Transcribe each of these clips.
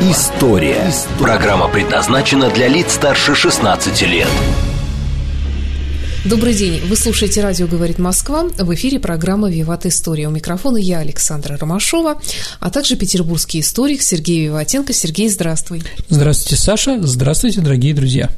История». Программа предназначена для лиц старше 16 лет. Добрый день. Вы слушаете «Радио говорит Москва». В эфире программа «Виват История». У микрофона я, Александра Ромашова, а также петербургский историк Сергей Виватенко. Сергей, здравствуй. Здравствуйте, Саша. Здравствуйте, дорогие друзья.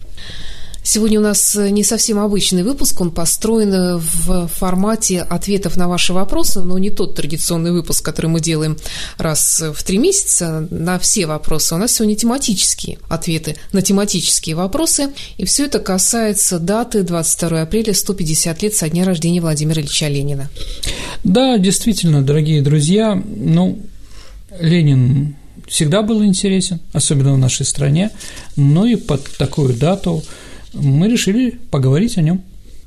Сегодня у нас э, не совсем обычный выпуск, он построен э, в формате ответов на ваши вопросы, но не тот традиционный выпуск, который мы делаем раз в три месяца. На все вопросы. У нас сегодня тематические ответы на тематические вопросы, и все это касается даты 22 апреля, 150 лет со дня рождения Владимира Ильича Ленина. Да, действительно, дорогие друзья, ну, Ленин всегда был интересен, особенно в нашей стране, но и под такую дату – мы решили поговорить о нем.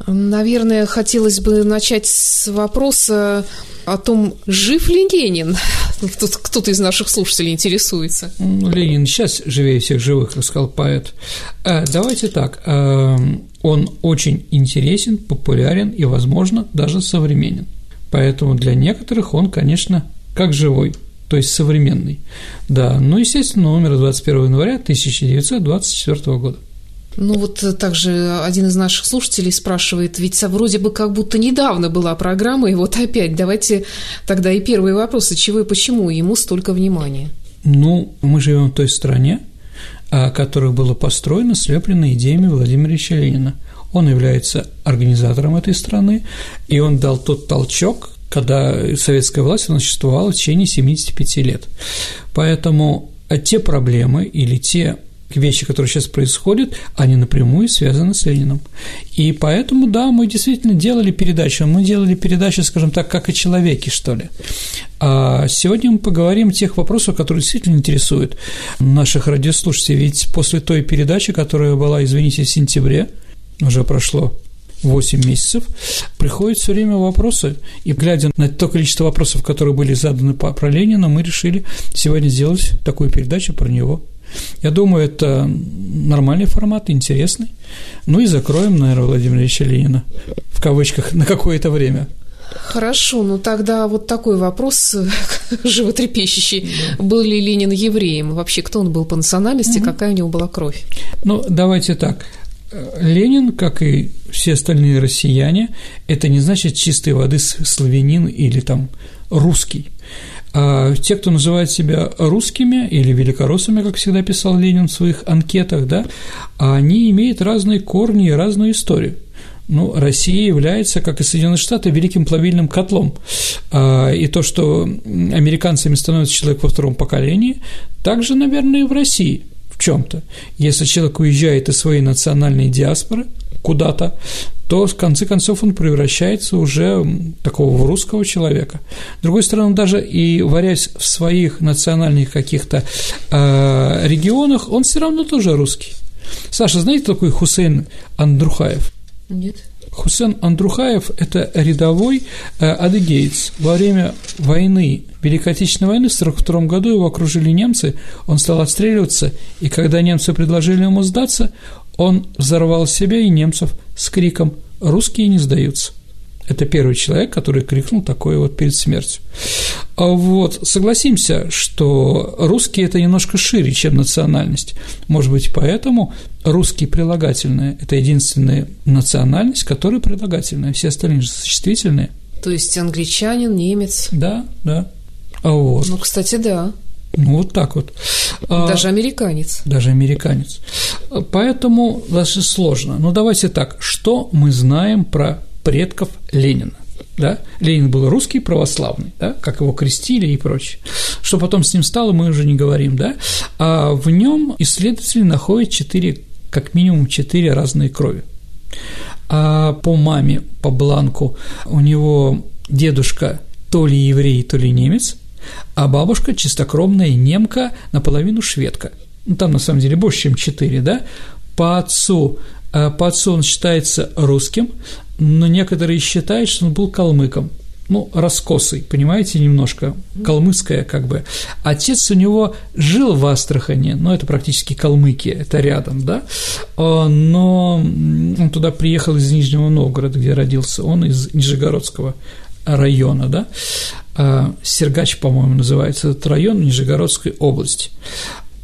Наверное, хотелось бы начать с вопроса о том, жив ли Ленин. Тут кто-то из наших слушателей интересуется. Ленин сейчас живее всех живых, рассказал поэт. Э, давайте так. Э, он очень интересен, популярен и, возможно, даже современен. Поэтому для некоторых он, конечно, как живой, то есть современный. Да, ну, естественно, умер 21 января 1924 года. Ну вот э, также один из наших слушателей спрашивает, ведь вроде бы как будто недавно была программа, и вот опять давайте тогда и первые вопросы, чего и почему ему столько внимания? Ну, мы живем в той стране, а, которая была построена, слеплена идеями Владимира Ильича Ленина. Он является организатором этой страны, и он дал тот толчок, когда советская власть существовала в течение 75 лет. Поэтому а те проблемы или те вещи, которые сейчас происходят, они напрямую связаны с Лениным. И поэтому, да, мы действительно делали передачу, мы делали передачу, скажем так, как о человеке, что ли. А сегодня мы поговорим о тех вопросах, которые действительно интересуют наших радиослушателей, ведь после той передачи, которая была, извините, в сентябре, уже прошло 8 месяцев, приходят все время вопросы, и глядя на то количество вопросов, которые были заданы про Ленина, мы решили сегодня сделать такую передачу про него. Я думаю, это нормальный формат, интересный. Ну и закроем, наверное, Владимира Ильича Ленина, в кавычках, на какое-то время. Хорошо, ну тогда вот такой вопрос животрепещущий. Да. Был ли Ленин евреем? Вообще, кто он был по национальности, угу. какая у него была кровь? Ну, давайте так. Ленин, как и все остальные россияне, это не значит чистой воды славянин или там русский. А те, кто называет себя русскими или великороссами, как всегда писал Ленин в своих анкетах, да, они имеют разные корни и разную историю. Ну, Россия является, как и Соединенные Штаты, великим плавильным котлом. А, и то, что американцами становится человек во втором поколении, также, наверное, и в России в чем-то. Если человек уезжает из своей национальной диаспоры куда-то, то в конце концов он превращается уже такого русского человека. С другой стороны, даже и варясь в своих национальных каких-то э, регионах, он все равно тоже русский. Саша, знаете такой Хусейн Андрухаев? Нет. Хусейн Андрухаев – это рядовой э, адыгеец. Во время войны, Великой Отечественной войны в 1942 году его окружили немцы, он стал отстреливаться, и когда немцы предложили ему сдаться, он взорвал себя и немцев с криком «Русские не сдаются». Это первый человек, который крикнул такое вот перед смертью. А вот согласимся, что русский это немножко шире, чем национальность. Может быть, поэтому русский прилагательное – это единственная национальность, которая прилагательная, все остальные же существительные. То есть англичанин, немец. Да, да. А вот. Ну, кстати, да. Ну, вот так вот. А, даже американец. Даже американец. Поэтому даже сложно. Но давайте так, что мы знаем про предков Ленина? Да? Ленин был русский православный, да? как его крестили и прочее. Что потом с ним стало, мы уже не говорим, да? А в нем исследователи находят четыре, как минимум четыре разные крови. А по маме, по бланку, у него дедушка то ли еврей, то ли немец – а бабушка чистокровная немка, наполовину шведка. Ну, там, на самом деле, больше, чем четыре, да? По отцу А по отцу он считается русским, но некоторые считают, что он был калмыком – ну, раскосый, понимаете, немножко, калмыцкая как бы. Отец у него жил в Астрахане, но это практически Калмыкия, это рядом, да, а, но он туда приехал из Нижнего Новгорода, где родился, он из Нижегородского района, да, а, Сергач, по-моему, называется этот район Нижегородской области.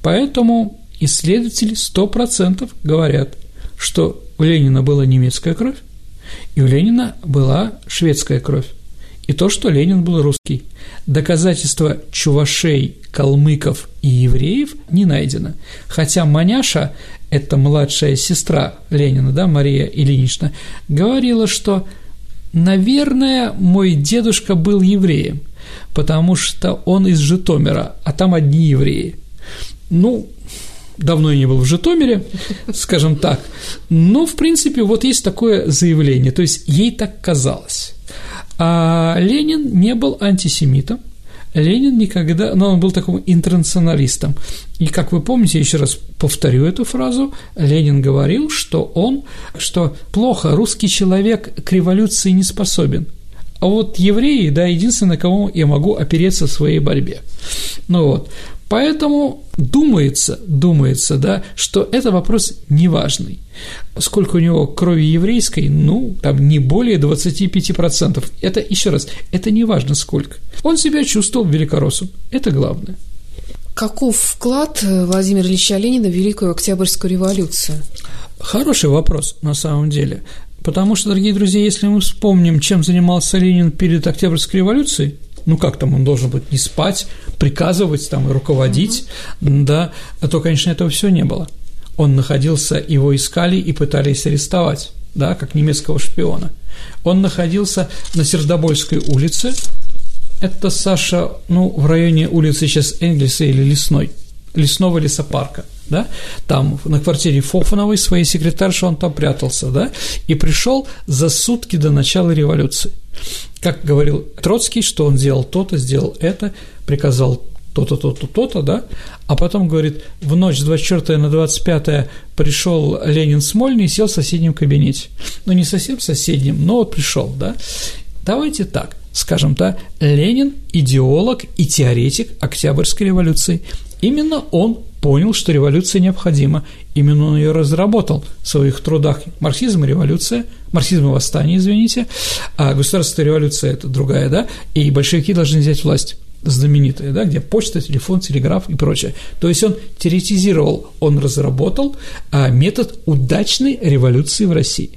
Поэтому исследователи 100% говорят, что у Ленина была немецкая кровь, и у Ленина была шведская кровь и то, что Ленин был русский. Доказательства чувашей, калмыков и евреев не найдено. Хотя Маняша, это младшая сестра Ленина, да, Мария Ильинична, говорила, что, наверное, мой дедушка был евреем, потому что он из Житомира, а там одни евреи. Ну, давно я не был в Житомире, скажем так, но, в принципе, вот есть такое заявление, то есть ей так казалось. А Ленин не был антисемитом, Ленин никогда, но он был таким интернационалистом. И, как вы помните, еще раз повторю эту фразу, Ленин говорил, что он, что плохо, русский человек к революции не способен. А вот евреи, да, единственное, кого я могу опереться в своей борьбе. Ну вот, Поэтому думается, думается, да, что это вопрос неважный. Сколько у него крови еврейской, ну, там не более 25%. Это, еще раз, это не важно сколько. Он себя чувствовал великороссом, это главное. Каков вклад Владимира Ильича Ленина в Великую Октябрьскую революцию? Хороший вопрос, на самом деле. Потому что, дорогие друзья, если мы вспомним, чем занимался Ленин перед Октябрьской революцией, ну как там он должен быть не спать, приказывать там и руководить, угу. да, а то, конечно, этого все не было. Он находился, его искали и пытались арестовать, да, как немецкого шпиона. Он находился на Сердобольской улице, это, Саша, ну, в районе улицы сейчас Энгельса или Лесной, Лесного лесопарка, да, там на квартире Фофановой своей секретарши он там прятался, да, и пришел за сутки до начала революции. Как говорил Троцкий, что он сделал то-то, сделал это, приказал то-то, то-то, то-то, да, а потом, говорит, в ночь с 24 на 25 пришел Ленин Смольный и сел в соседнем кабинете. Ну, не совсем соседнем, но вот пришел, да. Давайте так, скажем так, Ленин – идеолог и теоретик Октябрьской революции. Именно он понял, что революция необходима. Именно он ее разработал в своих трудах «Марксизм и революция», «Марксизм и восстание», извините, а государственная революция – это другая, да, и большевики должны взять власть знаменитая, да, где почта, телефон, телеграф и прочее. То есть он теоретизировал, он разработал а, метод удачной революции в России.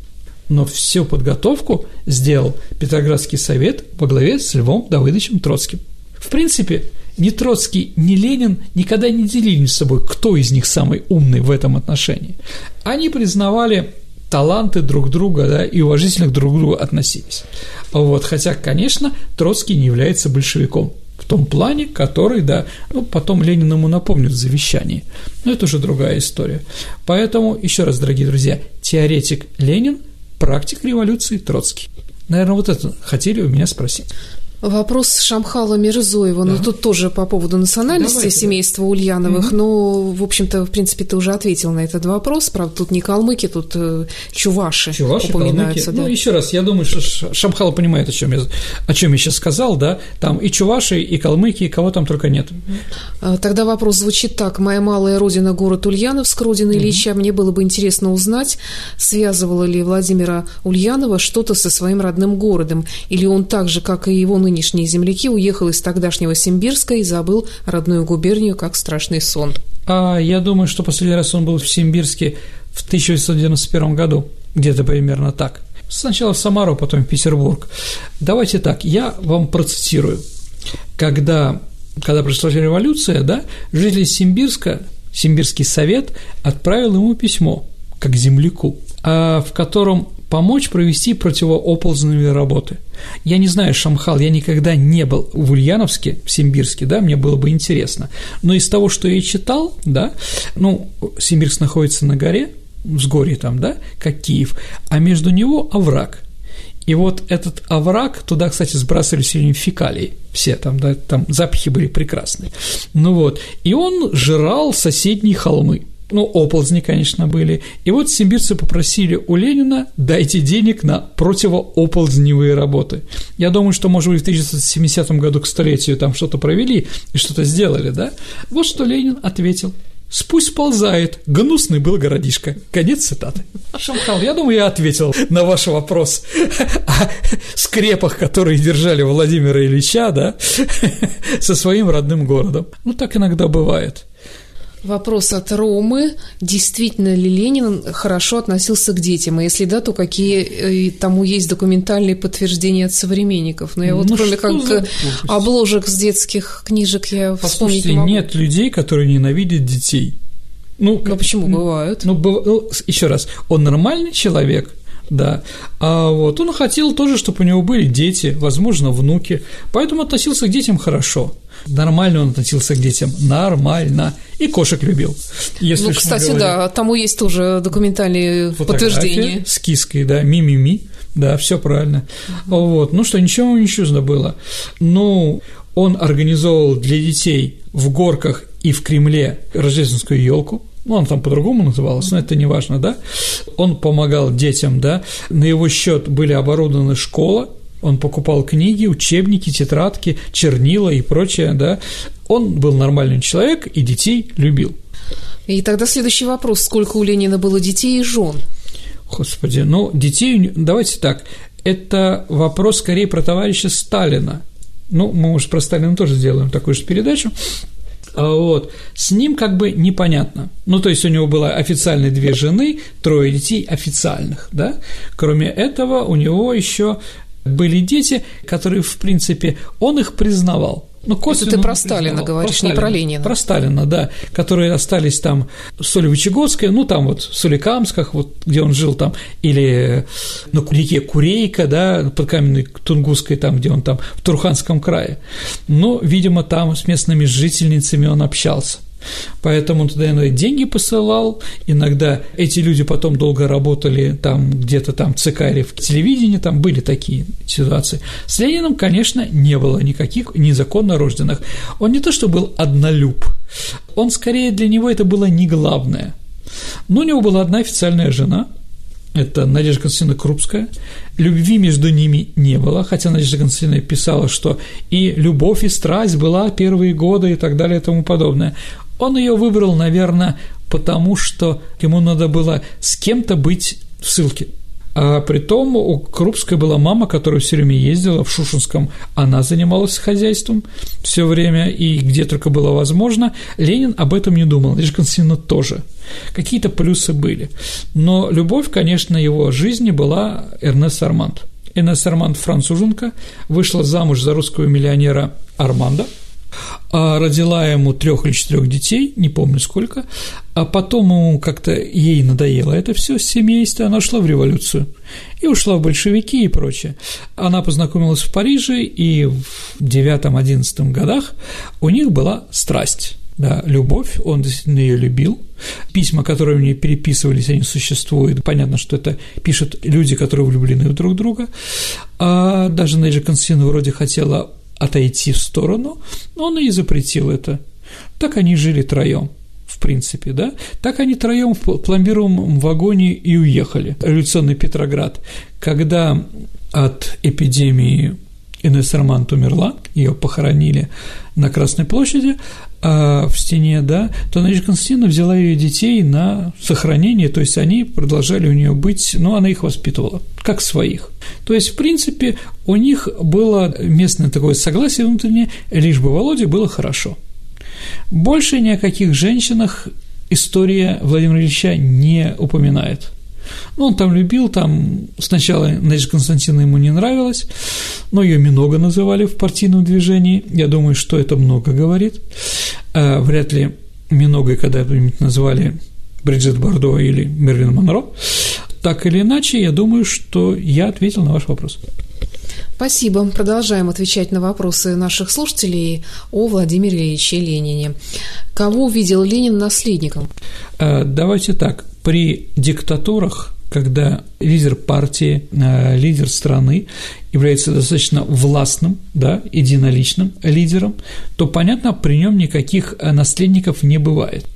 Но всю подготовку сделал Петроградский совет во главе с Львом Давыдовичем Троцким. В принципе, ни Троцкий, ни Ленин никогда не делили между собой, кто из них самый умный в этом отношении. Они признавали таланты друг друга, да, и уважительно друг к другу относились. Вот, хотя, конечно, Троцкий не является большевиком в том плане, который, да, ну, потом Ленин ему напомнит в завещании. Но это уже другая история. Поэтому, еще раз, дорогие друзья, теоретик Ленин, практик революции Троцкий. Наверное, вот это хотели у меня спросить. Вопрос Шамхала Мирзоева, ну, да. ну тут тоже по поводу национальности Давайте, семейства да. Ульяновых, угу. но, в общем-то, в принципе, ты уже ответил на этот вопрос, правда, тут не калмыки, тут э, чуваши, чуваши упоминаются. Калмыки. Да. Ну, еще раз, я думаю, что Шамхал понимает, о чем я, о чем я сейчас сказал, да, там и чуваши, и калмыки, и кого там только нет. Угу. Тогда вопрос звучит так, моя малая родина, город Ульяновск, родина угу. Ильича, мне было бы интересно узнать, связывало ли Владимира Ульянова что-то со своим родным городом, или он так же, как и его нынешние земляки, уехал из тогдашнего Симбирска и забыл родную губернию как страшный сон. А я думаю, что последний раз он был в Симбирске в 1991 году, где-то примерно так. Сначала в Самару, потом в Петербург. Давайте так, я вам процитирую. Когда, когда произошла революция, да, жители Симбирска, Симбирский совет отправил ему письмо, как земляку, а, в котором помочь провести противооползновые работы. Я не знаю, Шамхал, я никогда не был в Ульяновске, в Симбирске, да, мне было бы интересно, но из того, что я читал, да, ну, Симбирск находится на горе, взгорье там, да, как Киев, а между него овраг. И вот этот овраг, туда, кстати, сбрасывали время фекалии, все там, да, там запахи были прекрасные. Ну вот, и он жрал соседние холмы – ну, оползни, конечно, были. И вот симбирцы попросили у Ленина дайте денег на противооползневые работы. Я думаю, что, может быть, в 1970 году к столетию там что-то провели и что-то сделали, да? Вот что Ленин ответил – Спусть сползает. Гнусный был городишко. Конец цитаты. Шамхал, я думаю, я ответил на ваш вопрос о скрепах, которые держали Владимира Ильича, да, со своим родным городом. Ну, так иногда бывает. Вопрос от Ромы. Действительно ли Ленин хорошо относился к детям? И если да, то какие э, тому есть документальные подтверждения от современников? Но я вот ну, кроме как за... обложек с детских книжек я вспомнить не могу. нет людей, которые ненавидят детей. Ну, Но почему ну, бывают? Ну, быв... ну, еще раз, он нормальный человек, да. А вот он хотел тоже, чтобы у него были дети, возможно, внуки, поэтому относился к детям хорошо. Нормально он относился к детям, нормально. И кошек любил. Если ну, кстати, да, тому есть тоже документальные подтверждения. С киской, да, ми-ми-ми, да, все правильно. Угу. Вот, ну что, ничего не чуждо было. Ну, он организовал для детей в горках и в Кремле рождественскую елку, ну, он там по-другому называлась, но это не важно, да, он помогал детям, да, на его счет были оборудованы школа, он покупал книги, учебники, тетрадки, чернила и прочее, да. Он был нормальный человек и детей любил. И тогда следующий вопрос. Сколько у Ленина было детей и жен? Господи, ну, детей, давайте так, это вопрос скорее про товарища Сталина. Ну, мы, может, про Сталина тоже сделаем такую же передачу. А вот. С ним как бы непонятно. Ну, то есть у него было официально две жены, трое детей официальных, да. Кроме этого, у него еще были дети, которые, в принципе, он их признавал. Ну, косвенно Это ты про Сталина говоришь, про Сталина, не про Ленина. Про Сталина, да, которые остались там в Солевичегодской, ну, там вот в Соликамсках, вот где он жил там, или на реке Курейка, да, под каменной Тунгусской, там, где он там, в Турханском крае. Но, видимо, там с местными жительницами он общался – Поэтому туда иногда деньги посылал, иногда эти люди потом долго работали там где-то там или в телевидении, там были такие ситуации. С Лениным, конечно, не было никаких незаконно рожденных. Он не то, что был однолюб, он скорее для него это было не главное. Но у него была одна официальная жена, это Надежда Константиновна Крупская. Любви между ними не было, хотя Надежда Константиновна писала, что и любовь, и страсть была первые годы и так далее и тому подобное. Он ее выбрал, наверное, потому что ему надо было с кем-то быть в ссылке. А при том у Крупской была мама, которая все время ездила в Шушинском, она занималась хозяйством все время и где только было возможно. Ленин об этом не думал, Лишь Константиновна тоже. Какие-то плюсы были. Но любовь, конечно, его жизни была Эрнест Арманд. Эрнест Арманд француженка, вышла замуж за русского миллионера Арманда – а родила ему трех или четырех детей, не помню сколько, а потом ему как-то ей надоело это все семейство, она ушла в революцию и ушла в большевики и прочее. Она познакомилась в Париже, и в девятом-одиннадцатом годах у них была страсть. Да, любовь, он действительно ее любил. Письма, которые у нее переписывались, они существуют. Понятно, что это пишут люди, которые влюблены в друг друга. А даже Нейджа Константин вроде хотела отойти в сторону, он и запретил это. Так они жили троем в принципе, да, так они троем в пломбировом вагоне и уехали, революционный Петроград. Когда от эпидемии Инесс Романт умерла, ее похоронили на Красной площади, в стене, да, то Надежда Константиновна взяла ее детей на сохранение, то есть они продолжали у нее быть, ну, она их воспитывала, как своих. То есть, в принципе, у них было местное такое согласие внутреннее, лишь бы Володе было хорошо. Больше ни о каких женщинах история Владимира Ильича не упоминает – ну, он там любил, там сначала Надежда Константиновна ему не нравилась, но ее много называли в партийном движении. Я думаю, что это много говорит. А, вряд ли Миногой когда-нибудь назвали Бриджит Бардо или Мерлин Монро. Так или иначе, я думаю, что я ответил на ваш вопрос. Спасибо. Продолжаем отвечать на вопросы наших слушателей о Владимире Ильиче Ленине. Кого видел Ленин наследником? А, давайте так при диктатурах, когда лидер партии, э, лидер страны является достаточно властным, да, единоличным лидером, то, понятно, при нем никаких э, наследников не бывает.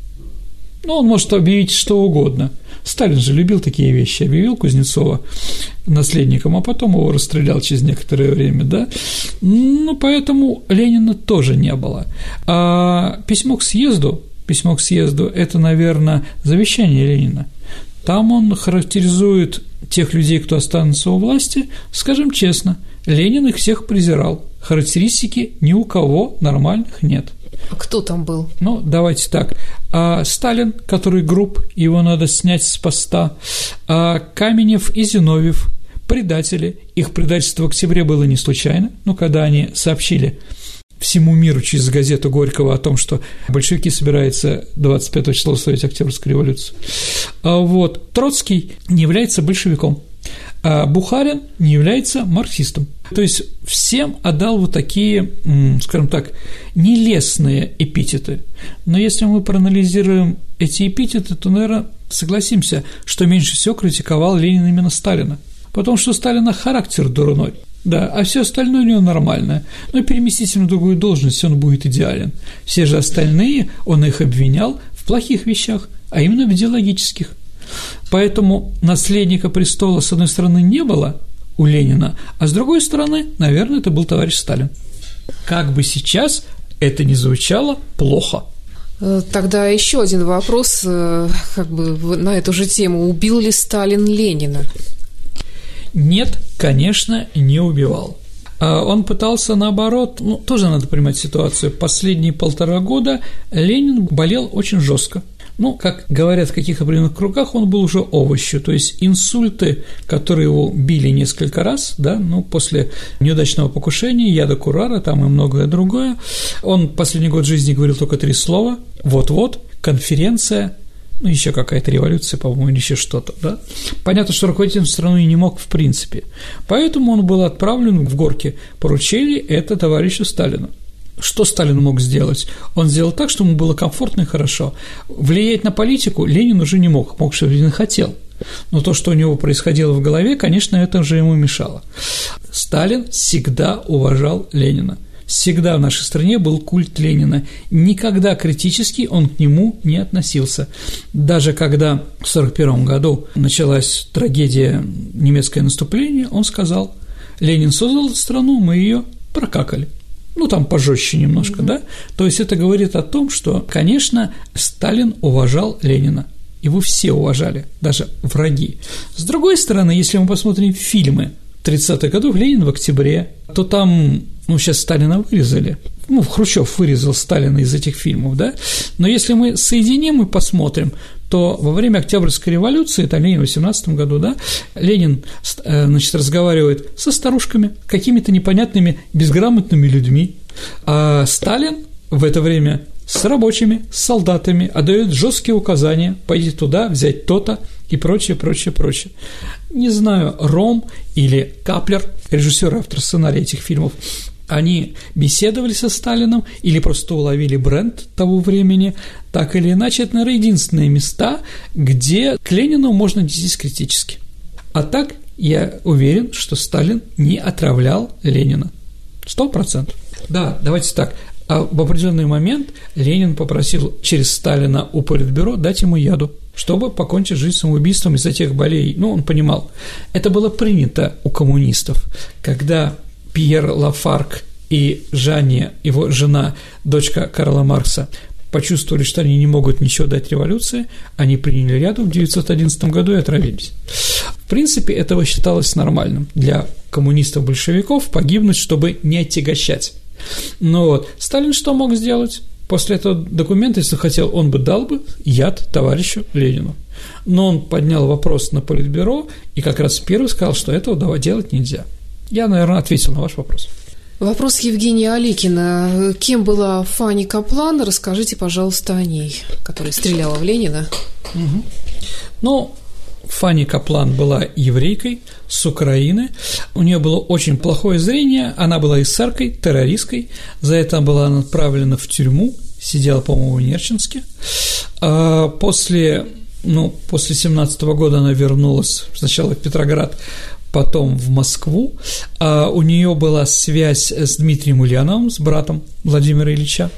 Ну, он может объявить что угодно. Сталин же любил такие вещи. Объявил Кузнецова наследником, а потом его расстрелял через некоторое время, да? Ну, поэтому Ленина тоже не было. А письмо к съезду, письмо к съезду – это, наверное, завещание Ленина. Там он характеризует тех людей, кто останется у власти, скажем честно, Ленин их всех презирал. Характеристики ни у кого нормальных нет. А кто там был? Ну, давайте так. А, Сталин, который групп, его надо снять с поста. А, Каменев и Зиновьев, предатели. Их предательство в октябре было не случайно, ну, когда они сообщили всему миру через газету Горького о том, что большевики собираются 25 числа устроить Октябрьскую революцию. А вот Троцкий не является большевиком, а Бухарин не является марксистом. То есть всем отдал вот такие, скажем так, нелестные эпитеты. Но если мы проанализируем эти эпитеты, то, наверное, согласимся, что меньше всего критиковал Ленин именно Сталина. Потому что Сталина характер дурной. Да, а все остальное у него нормальное. Но переместите на другую должность, он будет идеален. Все же остальные он их обвинял в плохих вещах, а именно в идеологических. Поэтому наследника престола, с одной стороны, не было у Ленина, а с другой стороны, наверное, это был товарищ Сталин. Как бы сейчас это ни звучало плохо. Э, тогда еще один вопрос, э, как бы на эту же тему: убил ли Сталин Ленина? Нет, конечно, не убивал. А он пытался наоборот, ну, тоже надо понимать ситуацию. Последние полтора года Ленин болел очень жестко. Ну, как говорят в каких определенных кругах, он был уже овощью, то есть инсульты, которые его били несколько раз, да, ну, после неудачного покушения, яда курара, там и многое другое. Он последний год жизни говорил только три слова «вот-вот», «конференция», ну, еще какая-то революция, по-моему, или еще что-то, да? Понятно, что руководителем страны не мог в принципе. Поэтому он был отправлен в горки. Поручили это товарищу Сталину. Что Сталин мог сделать? Он сделал так, чтобы ему было комфортно и хорошо. Влиять на политику Ленин уже не мог, мог, что Ленин хотел. Но то, что у него происходило в голове, конечно, это уже ему мешало. Сталин всегда уважал Ленина всегда в нашей стране был культ Ленина. Никогда критически он к нему не относился. Даже когда в 1941 году началась трагедия немецкое наступление, он сказал, Ленин создал страну, мы ее прокакали. Ну, там пожестче немножко, mm да? То есть это говорит о том, что, конечно, Сталин уважал Ленина. Его все уважали, даже враги. С другой стороны, если мы посмотрим фильмы 30-х годов, Ленин в октябре, то там ну, сейчас Сталина вырезали, ну, Хрущев вырезал Сталина из этих фильмов, да, но если мы соединим и посмотрим, то во время Октябрьской революции, там Ленин в 18 году, да, Ленин, э, значит, разговаривает со старушками, какими-то непонятными, безграмотными людьми, а Сталин в это время с рабочими, с солдатами, отдает жесткие указания, пойти туда, взять то-то и прочее, прочее, прочее. Не знаю, Ром или Каплер, режиссер автор сценария этих фильмов, они беседовали со Сталином или просто уловили бренд того времени, так или иначе, это, наверное, единственные места, где к Ленину можно отнестись критически. А так, я уверен, что Сталин не отравлял Ленина. Сто процентов. Да, давайте так. А в определенный момент Ленин попросил через Сталина у Политбюро дать ему яду, чтобы покончить жизнь самоубийством из-за тех болей. Ну, он понимал. Это было принято у коммунистов, когда Пьер Лафарк и Жанне, его жена, дочка Карла Маркса, почувствовали, что они не могут ничего дать революции, они приняли ряду в 1911 году и отравились. В принципе, этого считалось нормальным для коммунистов-большевиков погибнуть, чтобы не отягощать. Но вот Сталин что мог сделать? После этого документа, если хотел, он бы дал бы яд товарищу Ленину. Но он поднял вопрос на Политбюро и как раз первый сказал, что этого делать нельзя – я, наверное, ответил на ваш вопрос. Вопрос Евгения Аликина. Кем была Фанни Каплан? Расскажите, пожалуйста, о ней, которая стреляла в Ленина. Угу. Ну, Фанни Каплан была еврейкой с Украины. У нее было очень плохое зрение. Она была эсеркой, террористкой. За это была отправлена в тюрьму. Сидела, по-моему, в Нерчинске. А после ну, после 17 года она вернулась сначала в Петроград, потом в Москву. А у нее была связь с Дмитрием Ульяновым, с братом Владимира Ильича.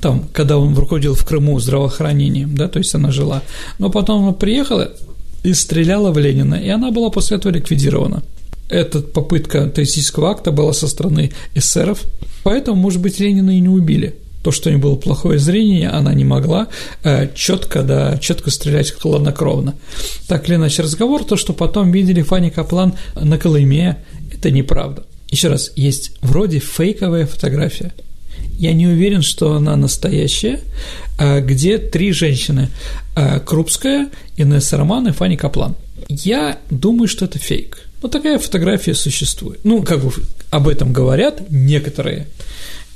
там, когда он руководил в Крыму здравоохранением, да, то есть она жила. Но потом она приехала и стреляла в Ленина, и она была после этого ликвидирована. Эта попытка террористического акта была со стороны эсеров, поэтому, может быть, Ленина и не убили. То, что у нее было плохое зрение, она не могла э, четко, да, четко стрелять хладнокровно. Так или иначе, разговор, то, что потом видели Фанни Каплан на Колыме, это неправда. Еще раз, есть вроде фейковая фотография. Я не уверен, что она настоящая, а где три женщины а, – Крупская, Инесса Роман и Фанни Каплан. Я думаю, что это фейк. Но такая фотография существует. Ну, как бы об этом говорят некоторые.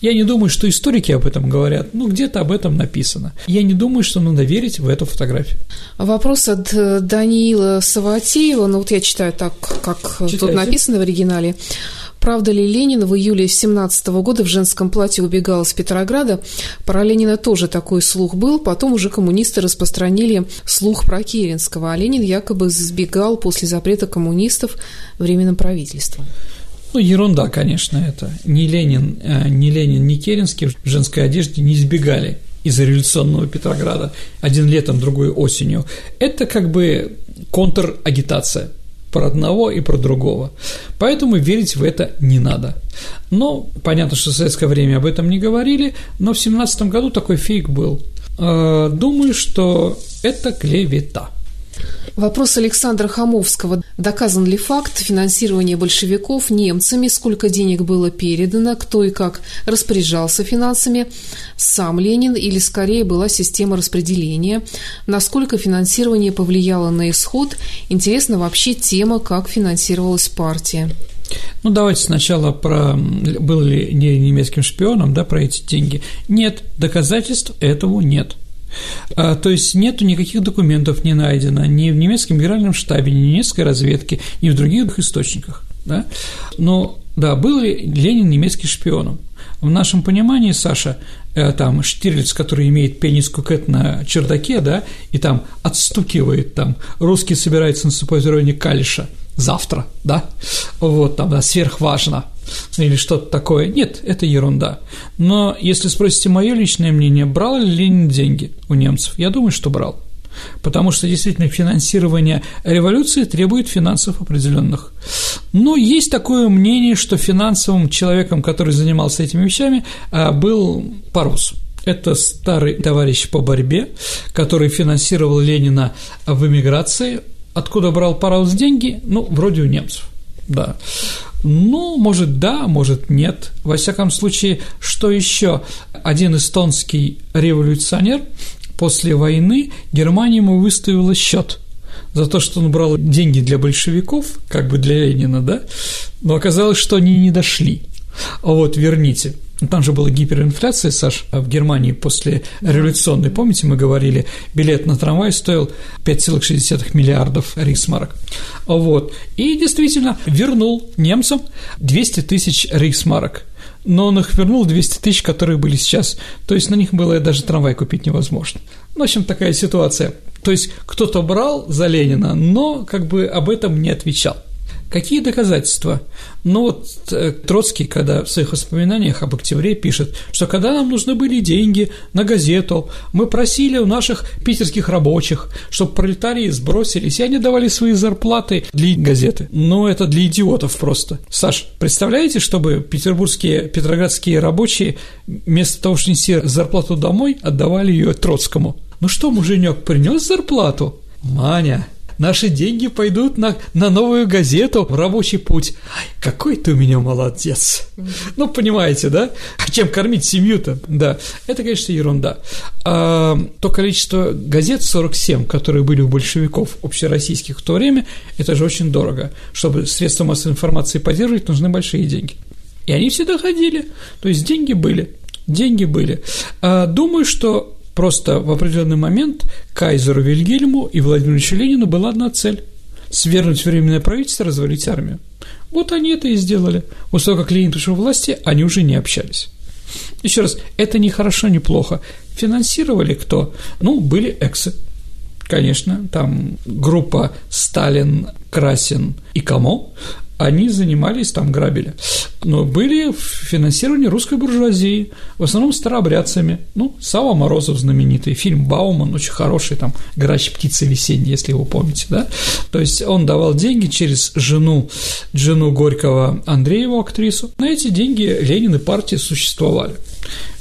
Я не думаю, что историки об этом говорят, ну, где-то об этом написано. Я не думаю, что надо верить в эту фотографию. Вопрос от э, Даниила Саватеева, ну, вот я читаю так, как Читайте. тут написано в оригинале. Правда ли Ленин в июле 17 года в женском платье убегал из Петрограда? Про Ленина тоже такой слух был. Потом уже коммунисты распространили слух про Керенского, а Ленин якобы сбегал после запрета коммунистов временным правительством. Ну, ерунда, конечно, это. Ни Ленин, э, ни Ленин, ни Керенский в женской одежде не избегали из революционного Петрограда один летом, другой осенью. Это как бы контрагитация – про одного и про другого. Поэтому верить в это не надо. Но понятно, что в советское время об этом не говорили, но в 17 году такой фейк был. Э, думаю, что это клевета. Вопрос Александра Хамовского. Доказан ли факт финансирования большевиков немцами, сколько денег было передано, кто и как распоряжался финансами, сам Ленин или скорее была система распределения, насколько финансирование повлияло на исход, интересна вообще тема, как финансировалась партия. Ну, давайте сначала про был ли не немецким шпионом, да, про эти деньги. Нет, доказательств этого нет. А, то есть нету никаких документов не найдено ни в немецком генеральном штабе, ни в немецкой разведке, ни в других источниках. Да? Но да, был ли Ленин немецким шпионом? В нашем понимании, Саша, э, там Штирлиц, который имеет пенис кукет на чердаке, да, и там отстукивает, там, русский собирается на супозирование Калиша завтра, да, вот, там, да, сверхважно, или что-то такое. Нет, это ерунда. Но если спросите мое личное мнение, брал ли Ленин деньги у немцев? Я думаю, что брал. Потому что действительно финансирование революции требует финансов определенных. Но есть такое мнение, что финансовым человеком, который занимался этими вещами, а, был Парус. Это старый товарищ по борьбе, который финансировал Ленина в эмиграции. Откуда брал Парус деньги? Ну, вроде у немцев, да. Ну, может, да, может, нет. Во всяком случае, что еще? Один эстонский революционер после войны Германия ему выставила счет за то, что он брал деньги для большевиков, как бы для Ленина, да, но оказалось, что они не дошли. Вот, верните. Ну, там же была гиперинфляция, Саш, в Германии после революционной, помните, мы говорили, билет на трамвай стоил 5,6 миллиардов рейхсмарок. Вот. И действительно вернул немцам 200 тысяч рейхсмарок но он их вернул 200 тысяч, которые были сейчас. То есть на них было даже трамвай купить невозможно. Ну, в общем, такая ситуация. То есть кто-то брал за Ленина, но как бы об этом не отвечал. Какие доказательства? Ну вот э, Троцкий, когда в своих воспоминаниях об октябре пишет, что когда нам нужны были деньги на газету, мы просили у наших питерских рабочих, чтобы пролетарии сбросились, и они давали свои зарплаты для газеты. Но это для идиотов просто. Саш, представляете, чтобы петербургские, петроградские рабочие вместо того, чтобы нести зарплату домой, отдавали ее Троцкому? Ну что, муженек, принес зарплату? Маня, Наши деньги пойдут на, на новую газету в рабочий путь. Ай, какой ты у меня молодец. Ну, понимаете, да? Чем кормить семью-то? Да, это, конечно, ерунда. А, то количество газет 47, которые были у большевиков общероссийских в то время, это же очень дорого. Чтобы средства массовой информации поддерживать, нужны большие деньги. И они все доходили. То есть деньги были. Деньги были. А, думаю, что Просто в определенный момент кайзеру Вильгельму и Владимиру Ленину была одна цель – свергнуть временное правительство, развалить армию. Вот они это и сделали. После того, как Ленин пришел к власти, они уже не общались. Еще раз, это не хорошо, не плохо. Финансировали кто? Ну, были эксы, конечно, там группа Сталин, Красин и Камо, они занимались там грабили. Но были в финансировании русской буржуазии, в основном старообрядцами. Ну, Сава Морозов знаменитый, фильм Бауман очень хороший, там «Грач птицы весенней», если вы помните, да? То есть он давал деньги через жену, жену Горького Андрееву, актрису. На эти деньги Ленин и партия существовали.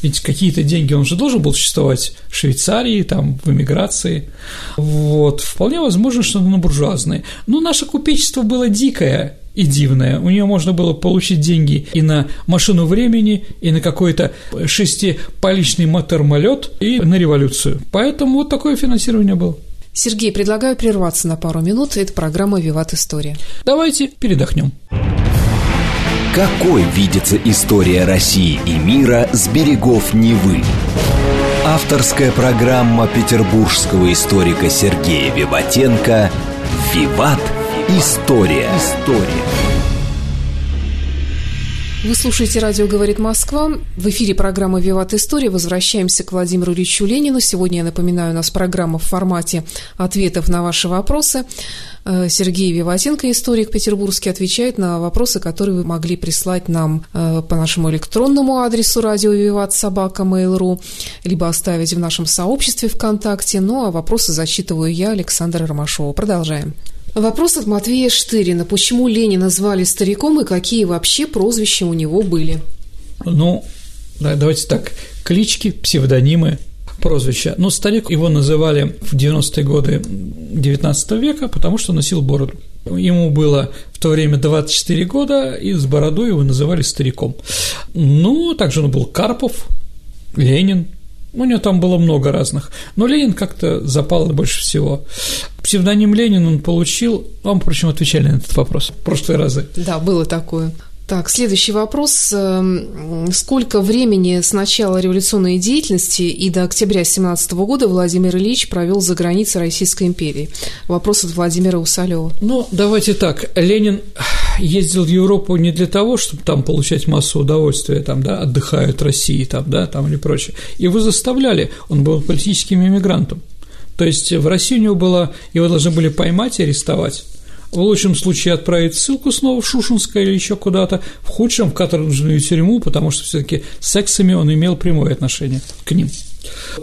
Ведь какие-то деньги он же должен был существовать в Швейцарии, там, в эмиграции. Вот. Вполне возможно, что на буржуазные. Но наше купечество было дикое, и дивное. У нее можно было получить деньги и на машину времени, и на какой-то шестипаличный мотормолет, и на революцию. Поэтому вот такое финансирование было. Сергей, предлагаю прерваться на пару минут. Это программа «Виват История». Давайте передохнем. Какой видится история России и мира с берегов Невы? Авторская программа петербургского историка Сергея Виватенко «Виват. История». История. Вы слушаете «Радио говорит Москва». В эфире программа «Виват История». Возвращаемся к Владимиру Ильичу Ленину. Сегодня, я напоминаю, у нас программа в формате ответов на ваши вопросы. Э, Сергей Виватенко, историк петербургский, отвечает на вопросы, которые вы могли прислать нам э, по нашему электронному адресу радио Виват собака mail.ru, либо оставить в нашем сообществе ВКонтакте. Ну, а вопросы зачитываю я, Александра Ромашова. Продолжаем. Вопрос от Матвея Штырина. Почему Ленина звали стариком и какие вообще прозвища у него были? Ну, давайте так, клички, псевдонимы, прозвища. Ну, старик его называли в 90-е годы 19 века, потому что носил бороду. Ему было в то время 24 года, и с бородой его называли стариком. Ну, также он был Карпов, Ленин, у него там было много разных, но Ленин как-то запал больше всего. Псевдоним Ленин он получил, вам, впрочем, отвечали на этот вопрос в прошлые разы. Да, было такое. Так, следующий вопрос. Эм, сколько времени с начала революционной деятельности и до октября 17 года Владимир Ильич провел за границей Российской империи? Вопрос от Владимира Усалева. Ну, давайте так. Ленин ездил в Европу не для того, чтобы там получать массу удовольствия, там, да, отдыхают России, там, да, там или прочее. Его заставляли, он был политическим иммигрантом. То есть в Россию у него было, его должны были поймать и арестовать в лучшем случае отправить ссылку снова в Шушинское или еще куда-то, в худшем в каторжную тюрьму, потому что все-таки с сексами он имел прямое отношение к ним.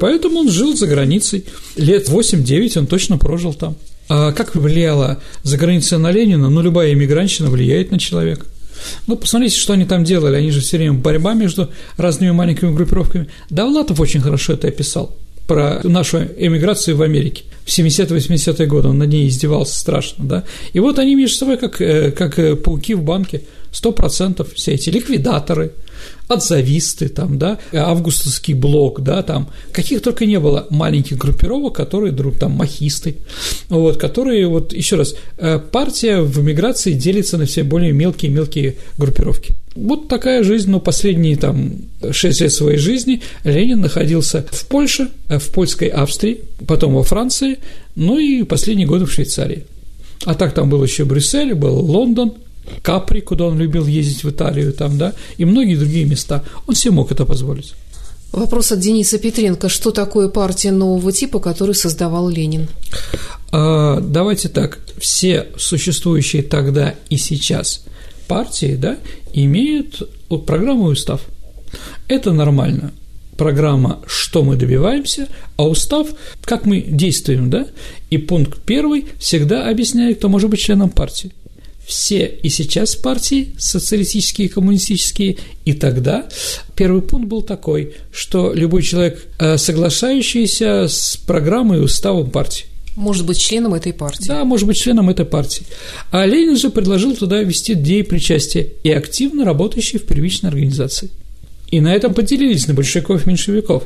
Поэтому он жил за границей. Лет 8-9 он точно прожил там. А как влияла за границей на Ленина? Ну, любая иммигрантщина влияет на человека. Ну, посмотрите, что они там делали. Они же все время борьба между разными маленькими группировками. Давлатов очень хорошо это описал про нашу эмиграцию в Америке. В 70-80-е годы, он над ней издевался страшно, да, и вот они между собой как, э, как э, пауки в банке, сто процентов все эти ликвидаторы, отзависты, там, да, августовский блок, да, там, каких только не было маленьких группировок, которые друг там махисты, вот, которые, вот, еще раз, э, партия в эмиграции делится на все более мелкие-мелкие группировки. Вот такая жизнь, но последние там шесть лет своей жизни Ленин находился в Польше, э, в польской Австрии, потом во Франции, ну и последние годы в Швейцарии. А так там был еще Брюссель, был Лондон, Капри, куда он любил ездить в Италию, там, да, и многие другие места. Он себе мог это позволить. Вопрос от Дениса Петренко. Что такое партия нового типа, которую создавал Ленин? А, давайте так. Все существующие тогда и сейчас партии да, имеют программу и устав. Это нормально. Программа «Что мы добиваемся», а устав «Как мы действуем», да? И пункт первый всегда объясняет, кто может быть членом партии все и сейчас партии, социалистические и коммунистические, и тогда первый пункт был такой, что любой человек, э, соглашающийся с программой и уставом партии, может быть членом этой партии. Да, может быть членом этой партии. А Ленин же предложил туда ввести идеи причастия и активно работающие в первичной организации. И на этом поделились на большевиков и меньшевиков.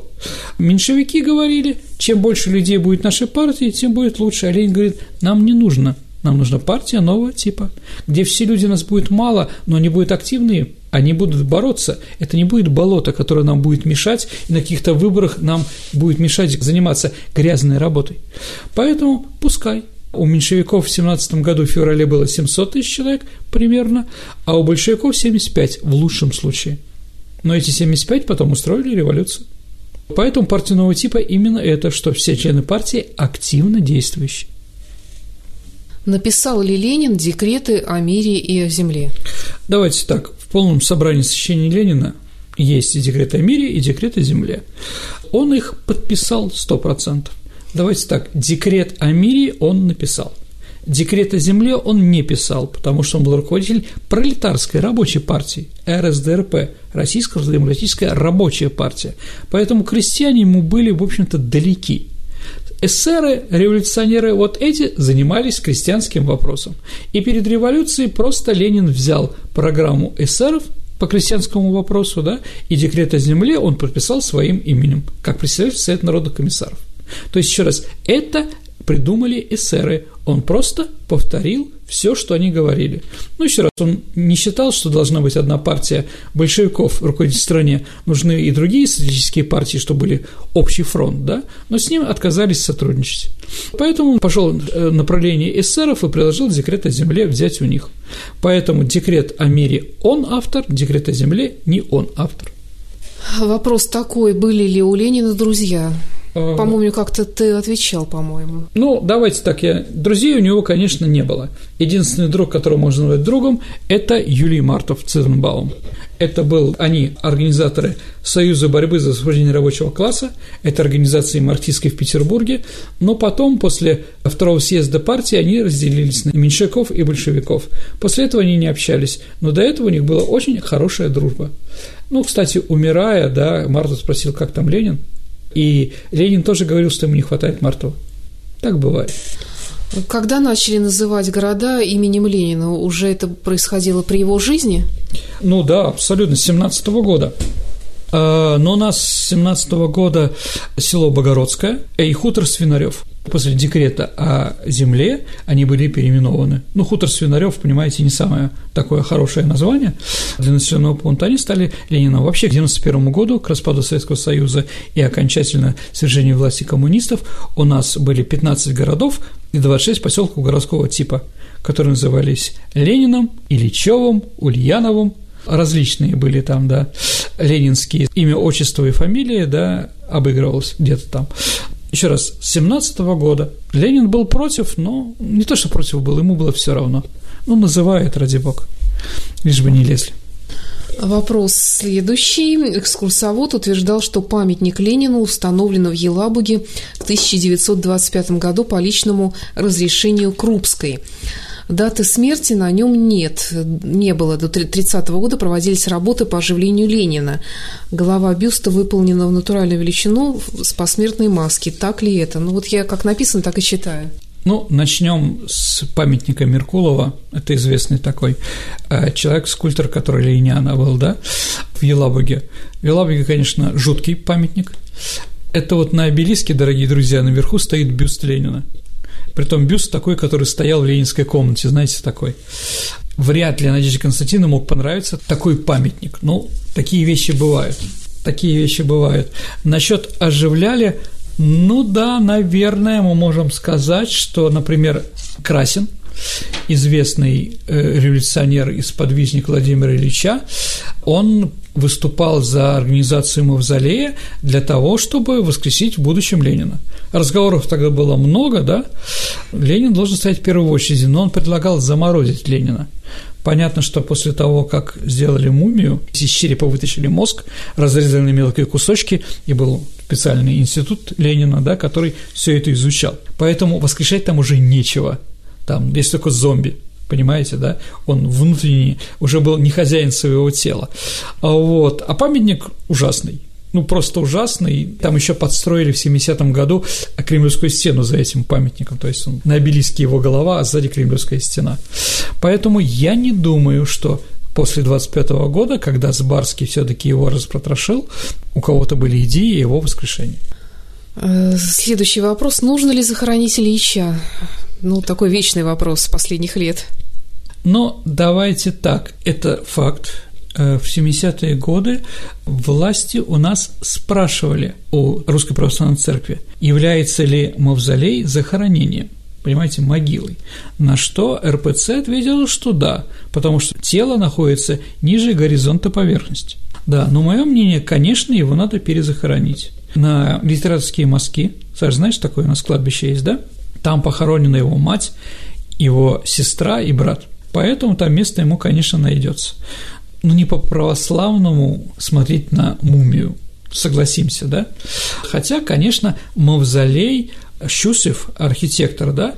Меньшевики говорили, чем больше людей будет нашей партии, тем будет лучше. А Ленин говорит, нам не нужно нам нужна партия нового типа, где все люди нас будет мало, но они будут активные, они будут бороться. Это не будет болото, которое нам будет мешать, и на каких-то выборах нам будет мешать заниматься грязной работой. Поэтому пускай. У меньшевиков в 17 году в феврале было 700 тысяч человек примерно, а у большевиков 75 в лучшем случае. Но эти 75 потом устроили революцию. Поэтому партия нового типа именно это, что все члены партии активно действующие. Написал ли Ленин декреты о мире и о земле? Давайте так. В полном собрании сочинений Ленина есть и декрет о мире, и декрет о земле. Он их подписал 100%. Давайте так. Декрет о мире он написал. Декрет о земле он не писал, потому что он был руководитель пролетарской рабочей партии, РСДРП, Российская демократическая рабочая партия. Поэтому крестьяне ему были, в общем-то, далеки. Эсеры, революционеры, вот эти занимались крестьянским вопросом. И перед революцией просто Ленин взял программу эсеров по крестьянскому вопросу, да, и декрет о земле он подписал своим именем, как председатель Совета народных комиссаров. То есть, еще раз, это придумали эсеры. Он просто повторил все, что они говорили. Ну, еще раз, он не считал, что должна быть одна партия большевиков руководить стране, нужны и другие стратегические партии, чтобы были общий фронт, да, но с ним отказались сотрудничать. Поэтому он пошел э, направление эсеров и предложил декрет о земле взять у них. Поэтому декрет о мире он автор, декрет о земле не он автор. Вопрос такой, были ли у Ленина друзья? По-моему, как-то ты отвечал, по-моему. Ну, давайте так, я... друзей у него, конечно, не было. Единственный друг, которого можно назвать другом, это Юлий Мартов Циденбаум. Это был, они организаторы Союза борьбы за освобождение рабочего класса, это организации марксистской в Петербурге, но потом, после второго съезда партии, они разделились на меньшевиков и большевиков. После этого они не общались, но до этого у них была очень хорошая дружба. Ну, кстати, умирая, да, Мартов спросил, как там Ленин, и Ленин тоже говорил, что ему не хватает Мартова. Так бывает. Когда начали называть города именем Ленина, уже это происходило при его жизни? Ну да, абсолютно, с 17 -го года. А, но у нас с 17 -го года село Богородское и хутор Свинарев. После декрета о земле они были переименованы. Ну, хутор Свинарев, понимаете, не самое такое хорошее название для населенного пункта. Они стали Лениным. Вообще, к 1991 году, к распаду Советского Союза и окончательно свержению власти коммунистов, у нас были 15 городов и 26 поселков городского типа, которые назывались Лениным, Ильичевым, Ульяновым, различные были там, да, ленинские, имя, отчество и фамилия, да, обыгрывалось где-то там. Еще раз, с 17 года Ленин был против, но не то, что против был, ему было все равно. Ну, называет, ради бога, лишь бы не лезли. Вопрос следующий. Экскурсовод утверждал, что памятник Ленину установлен в Елабуге в 1925 году по личному разрешению Крупской. Даты смерти на нем нет, не было. До 30 -го года проводились работы по оживлению Ленина. Голова бюста выполнена в натуральную величину с посмертной маски. Так ли это? Ну вот я как написано, так и читаю. Ну, начнем с памятника Меркулова. Это известный такой э, человек-скульптор, который Лениана был, да, в Елабуге. В Елабуге, конечно, жуткий памятник. Это вот на обелиске, дорогие друзья, наверху стоит бюст Ленина. Притом бюст такой, который стоял в ленинской комнате, знаете, такой. Вряд ли Надежде Константиновне мог понравиться такой памятник. Ну, такие вещи бывают. Такие вещи бывают. Насчет оживляли, ну да, наверное, мы можем сказать, что, например, Красин, известный э, революционер и сподвижник Владимира Ильича, он выступал за организацию мавзолея для того, чтобы воскресить в будущем Ленина. Разговоров тогда было много, да? Ленин должен стоять в первую очередь, но он предлагал заморозить Ленина. Понятно, что после того, как сделали мумию, из черепа вытащили мозг, разрезали на мелкие кусочки, и был специальный институт Ленина, да, который все это изучал. Поэтому воскрешать там уже нечего. Там есть только зомби понимаете, да, он внутренний, уже был не хозяин своего тела. А вот, а памятник ужасный, ну, просто ужасный. Там еще подстроили в 70-м году Кремлевскую стену за этим памятником, то есть он, на обелиске его голова, а сзади Кремлевская стена. Поэтому я не думаю, что после 25 -го года, когда Сбарский все-таки его распротрошил, у кого-то были идеи его воскрешения. Э, следующий вопрос. Нужно ли захоронить Ильича? Ну, такой вечный вопрос последних лет. Но давайте так, это факт. Э, в 70-е годы власти у нас спрашивали у Русской Православной Церкви, является ли мавзолей захоронением понимаете, могилой. На что РПЦ ответила, что да, потому что тело находится ниже горизонта поверхности. Да, но мое мнение, конечно, его надо перезахоронить. На литературские мазки, Саш, знаешь, такое у нас кладбище есть, да? Там похоронена его мать, его сестра и брат. Поэтому там место ему, конечно, найдется. Но не по-православному смотреть на мумию, согласимся, да? Хотя, конечно, мавзолей Щусев, архитектор, да,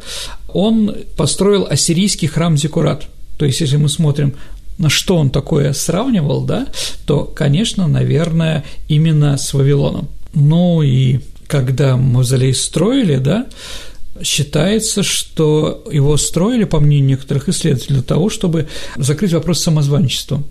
он построил ассирийский храм Зикурат. То есть, если мы смотрим на что он такое сравнивал, да, то, конечно, наверное, именно с Вавилоном. Ну и когда мавзолей строили, да, считается, что его строили, по мнению некоторых исследователей, для того, чтобы закрыть вопрос с самозванчеством.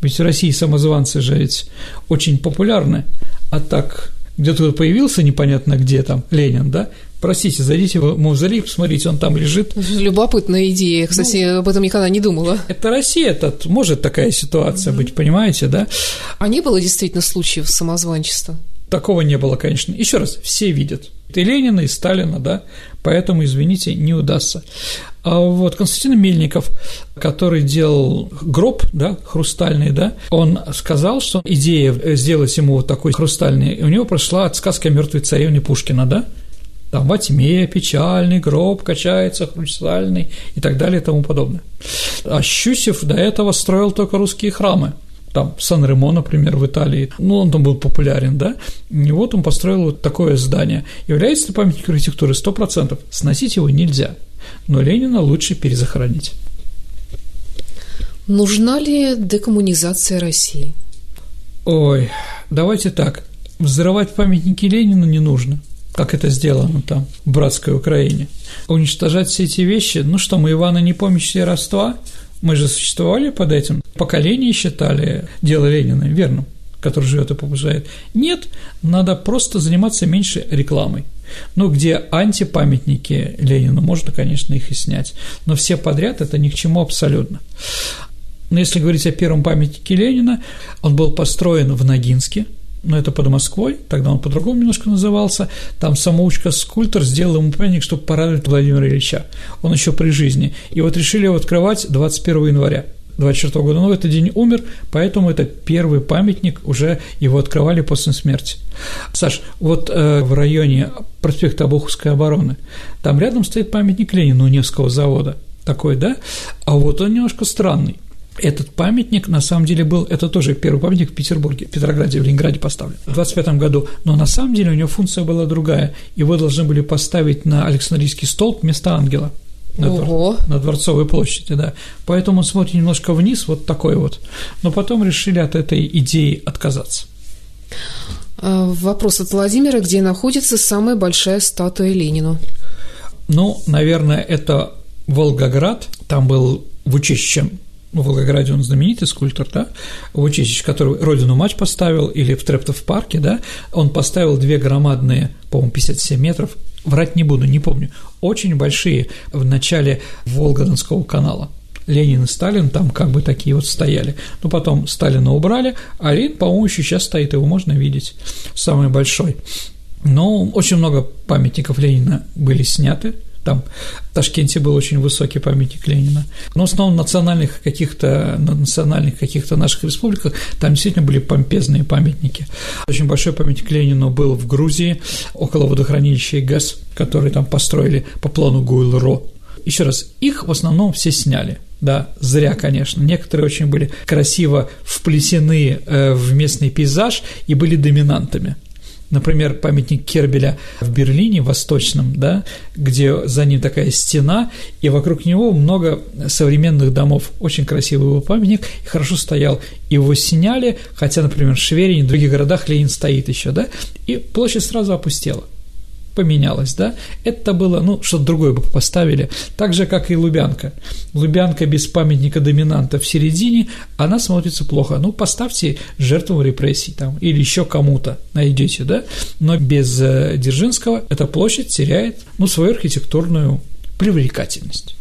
Ведь в России самозванцы же ведь очень популярны, а так где-то появился непонятно где там Ленин, да, Простите, зайдите в мавзолей, посмотрите, он там лежит. Любопытная идея, кстати, ну, об этом никогда не думала. Это Россия, это может такая ситуация mm-hmm. быть, понимаете, да? А не было действительно случаев самозванчества? Такого не было, конечно. Еще раз, все видят. И Ленина, и Сталина, да, поэтому, извините, не удастся. А вот Константин Мельников, который делал гроб, да, хрустальный, да, он сказал, что идея сделать ему вот такой хрустальный, у него прошла от сказки о мертвой царевне Пушкина, да, там во тьме печальный гроб качается хрустальный и так далее и тому подобное. А Щусев до этого строил только русские храмы – там Сан-Ремо, например, в Италии, ну, он там был популярен, да, и вот он построил вот такое здание. Является ли памятник архитектуры? Сто процентов. Сносить его нельзя, но Ленина лучше перезахоронить. Нужна ли декоммунизация России? Ой, давайте так, взрывать памятники Ленину не нужно, как это сделано там, в братской Украине. Уничтожать все эти вещи, ну что, мы Ивана не помнишь родства, мы же существовали под этим. Поколение считали дело Ленина верным, который живет и побуждает. Нет, надо просто заниматься меньше рекламой. Ну, где антипамятники Ленину, можно, конечно, их и снять. Но все подряд это ни к чему абсолютно. Но если говорить о первом памятнике Ленина, он был построен в Ногинске – но это под Москвой, тогда он по-другому немножко назывался, там самоучка-скульптор сделал ему памятник, чтобы порадовать Владимира Ильича, он еще при жизни, и вот решили его открывать 21 января. 24 года, но в этот день умер, поэтому это первый памятник, уже его открывали после смерти. Саш, вот э, в районе проспекта Обуховской обороны, там рядом стоит памятник Ленину Невского завода, такой, да, а вот он немножко странный, этот памятник, на самом деле, был, это тоже первый памятник в Петербурге, в Петрограде, в Ленинграде поставлен в 25 году, но на самом деле у него функция была другая. Его должны были поставить на Александрийский столб вместо ангела на, Ого. на Дворцовой площади, да. Поэтому он смотрит немножко вниз, вот такой вот. Но потом решили от этой идеи отказаться. А, вопрос от Владимира. Где находится самая большая статуя Ленину? Ну, наверное, это Волгоград. Там был Вучищем в Волгограде он знаменитый скульптор, да, Вучичич, который «Родину мать» поставил, или в Трептов парке, да, он поставил две громадные, по-моему, 57 метров, врать не буду, не помню, очень большие в начале Волгодонского канала. Ленин и Сталин там как бы такие вот стояли. Но потом Сталина убрали, а Ленин, по-моему, еще сейчас стоит, его можно видеть, самый большой. Но очень много памятников Ленина были сняты, там в Ташкенте был очень высокий памятник Ленина. Но в основном национальных каких-то, национальных каких-то наших республиках там действительно были помпезные памятники. Очень большой памятник Ленину был в Грузии, около водохранилища ГЭС, который там построили по плану Гуйл-Ро. Еще раз, их в основном все сняли. Да, зря, конечно. Некоторые очень были красиво вплесены э, в местный пейзаж и были доминантами. Например, памятник Кербеля в Берлине, восточном, да, где за ним такая стена, и вокруг него много современных домов. Очень красивый его памятник, и хорошо стоял. Его сняли, хотя, например, в Шверине, в других городах Ленин стоит еще, да, и площадь сразу опустела поменялось, да, это было, ну, что-то другое бы поставили, так же, как и Лубянка. Лубянка без памятника доминанта в середине, она смотрится плохо. Ну, поставьте жертву репрессий там или еще кому-то найдете, да, но без э, Дзержинского эта площадь теряет, ну, свою архитектурную привлекательность.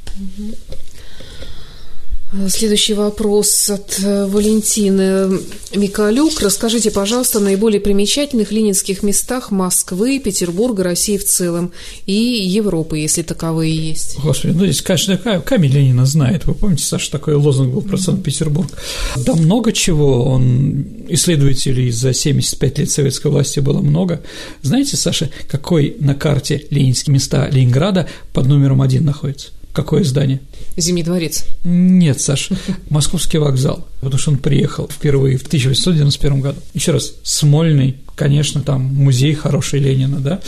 Следующий вопрос от э, Валентины Микалюк. Расскажите, пожалуйста, о наиболее примечательных ленинских местах Москвы, Петербурга, России в целом и Европы, если таковые есть. Господи, ну здесь, конечно, камень Ленина знает. Вы помните, Саша, такой лозунг был про Санкт-Петербург. Да много чего. Он исследователей за 75 лет советской власти было много. Знаете, Саша, какой на карте ленинские места Ленинграда под номером один находится? Какое здание? Зимний дворец. Нет, Саш, Московский вокзал, потому что он приехал впервые в 1891 году. Еще раз, Смольный, конечно, там музей хороший Ленина, да,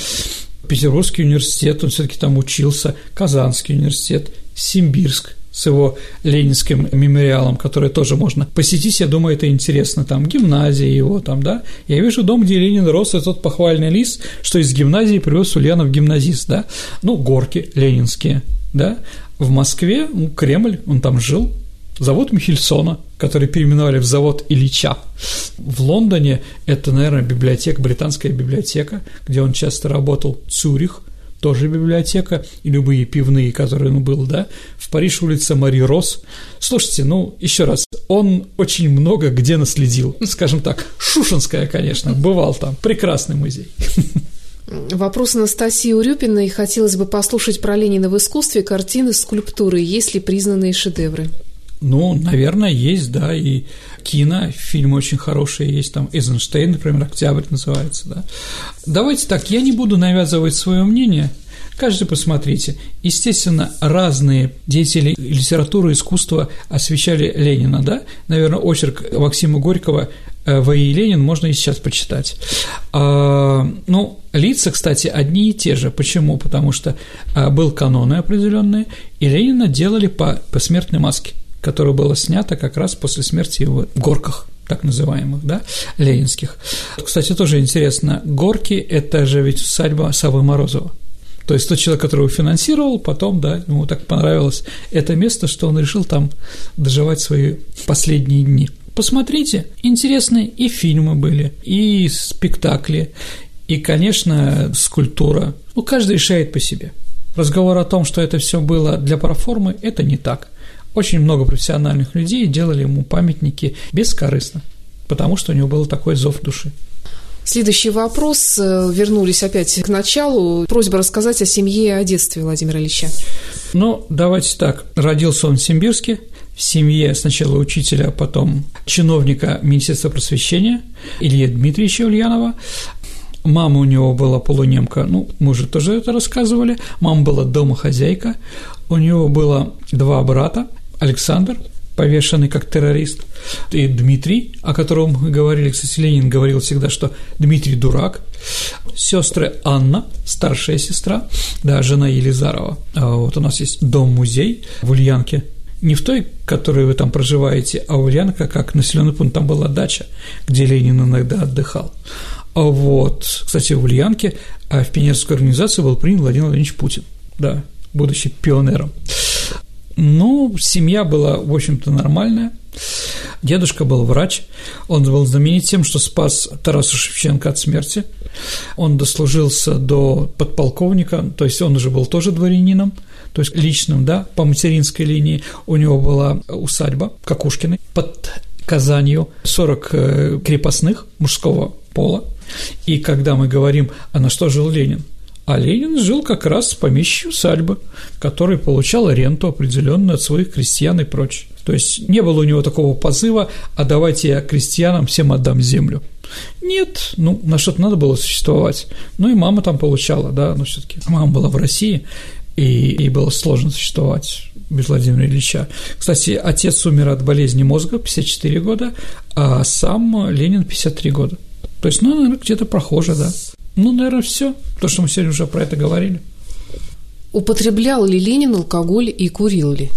Петербургский университет, он все-таки там учился, Казанский университет, Симбирск, с его ленинским мемориалом, который тоже можно посетить, я думаю, это интересно, там гимназия его, там, да, я вижу дом, где Ленин рос, и тот похвальный лист, что из гимназии привез Ульянов гимназист, да, ну, горки ленинские, да, в Москве, ну, Кремль, он там жил, завод Михельсона, который переименовали в завод Ильича. В Лондоне это, наверное, библиотека, британская библиотека, где он часто работал, Цюрих, тоже библиотека, и любые пивные, которые он был, да, в Париж улица Мари Рос. Слушайте, ну, еще раз, он очень много где наследил, скажем так, Шушинская, конечно, бывал там, прекрасный музей. Вопрос Анастасии Урюпиной. Хотелось бы послушать про Ленина в искусстве, картины, скульптуры. Есть ли признанные шедевры? Ну, наверное, есть, да, и кино, фильмы очень хорошие есть, там Эйзенштейн, например, «Октябрь» называется, да. Давайте так, я не буду навязывать свое мнение, каждый посмотрите. Естественно, разные деятели литературы, искусства освещали Ленина, да, наверное, очерк Максима Горького э, «В.И. Ленин» можно и сейчас почитать. А, ну, лица, кстати, одни и те же. Почему? Потому что а, был каноны определенные, и Ленина делали по посмертной маске – которое было снято как раз после смерти его в Горках так называемых, да, ленинских. Кстати, тоже интересно, Горки – это же ведь усадьба Савы Морозова. То есть тот человек, который его финансировал, потом, да, ему так понравилось это место, что он решил там доживать свои последние дни. Посмотрите, интересные и фильмы были, и спектакли, и, конечно, скульптура. Ну, каждый решает по себе. Разговор о том, что это все было для проформы, это не так – очень много профессиональных людей делали ему памятники бескорыстно, потому что у него был такой зов души. Следующий вопрос. Э, вернулись опять к началу. Просьба рассказать о семье и о детстве Владимира Ильича. Ну, давайте так. Родился он в Симбирске, семье сначала учителя, а потом чиновника Министерства просвещения Илья Дмитриевича Ульянова. Мама у него была полунемка, ну, мы уже тоже это рассказывали. Мама была домохозяйка. У него было два брата, Александр, повешенный как террорист, и Дмитрий, о котором мы говорили, кстати, Ленин говорил всегда, что Дмитрий дурак, сестры Анна, старшая сестра, да, жена Елизарова. А вот у нас есть дом-музей в Ульянке, не в той, которой вы там проживаете, а Ульянка как населенный пункт, там была дача, где Ленин иногда отдыхал. А вот, кстати, в Ульянке а в пионерскую организацию был принят Владимир Владимирович Путин, да, будучи пионером. Ну, семья была, в общем-то, нормальная. Дедушка был врач, он был знаменит тем, что спас Тараса Шевченко от смерти. Он дослужился до подполковника, то есть он уже был тоже дворянином, то есть личным, да, по материнской линии. У него была усадьба Кокушкиной под Казанью, 40 э, крепостных мужского пола. И когда мы говорим, а на что жил Ленин? А Ленин жил как раз с помещей усадьбы, который получал ренту определенную от своих крестьян и прочее. То есть не было у него такого позыва, а давайте я крестьянам всем отдам землю. Нет, ну, на что-то надо было существовать. Ну, и мама там получала, да, но все таки мама была в России, и ей было сложно существовать без Владимира Ильича. Кстати, отец умер от болезни мозга 54 года, а сам Ленин 53 года. То есть, ну, наверное, где-то прохоже, да. Ну, наверное, все, то, что мы сегодня уже про это говорили. Употреблял ли Ленин алкоголь и курил ли?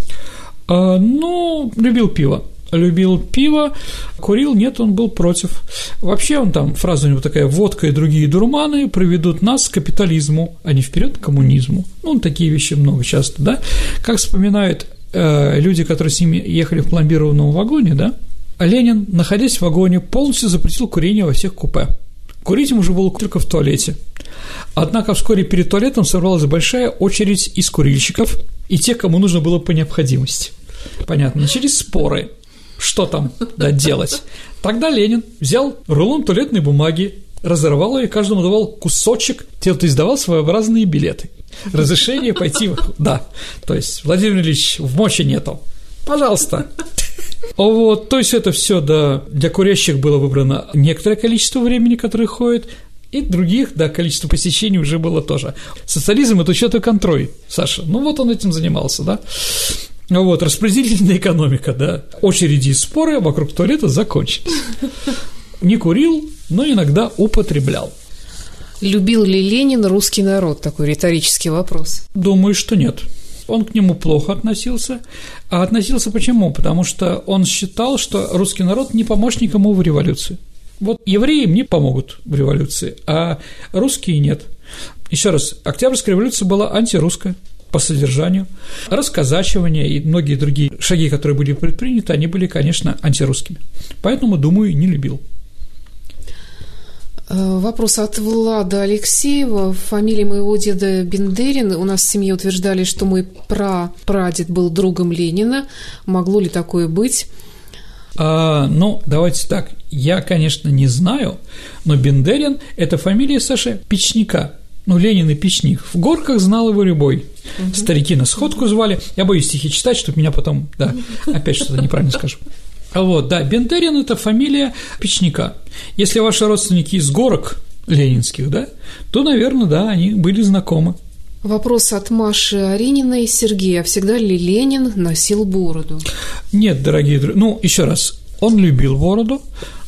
А, ну, любил пиво. Любил пиво, курил, нет, он был против. Вообще он там, фраза у него такая, водка и другие дурманы приведут нас к капитализму, а не вперед к коммунизму. Ну, такие вещи много часто, да. Как вспоминают э, люди, которые с ними ехали в пломбированном вагоне, да, Ленин, находясь в вагоне, полностью запретил курение во всех купе. Курить ему уже было только в туалете. Однако вскоре перед туалетом собралась большая очередь из курильщиков и тех, кому нужно было по необходимости. Понятно, начались споры, что там делать. Тогда Ленин взял рулон туалетной бумаги, разорвал ее и каждому давал кусочек, то есть давал своеобразные билеты. Разрешение пойти, да, то есть Владимир Ильич в моче нету, пожалуйста, вот, то есть это все, да, для курящих было выбрано некоторое количество времени, которое ходит, И других, да, количество посещений уже было тоже. Социализм – это учет и контроль, Саша. Ну, вот он этим занимался, да. Вот, распределительная экономика, да. Очереди и споры вокруг туалета закончились. Не курил, но иногда употреблял. Любил ли Ленин русский народ? Такой риторический вопрос. Думаю, что нет. Он к нему плохо относился. А относился почему? Потому что он считал, что русский народ не помощник ему в революции. Вот евреи мне помогут в революции, а русские нет. Еще раз, Октябрьская революция была антирусская по содержанию. Расказачивание и многие другие шаги, которые были предприняты, они были, конечно, антирусскими. Поэтому, думаю, не любил. Э, вопрос от Влада Алексеева. Фамилия моего деда Бендерин. У нас в семье утверждали, что мой пра-прадед был другом Ленина. Могло ли такое быть? А, ну, давайте так. Я, конечно, не знаю, но Бендерин – это фамилия Саши Печника. Ну, Ленин и Печник. В горках знал его любой. Угу. Старики на сходку звали. Я боюсь стихи читать, чтобы меня потом, да, опять что-то неправильно скажу. А вот, да, Бендерин – это фамилия Печника. Если ваши родственники из горок ленинских, да, то, наверное, да, они были знакомы. Вопрос от Маши Арининой. Сергей, а всегда ли Ленин носил бороду? Нет, дорогие друзья, ну, еще раз, он любил бороду,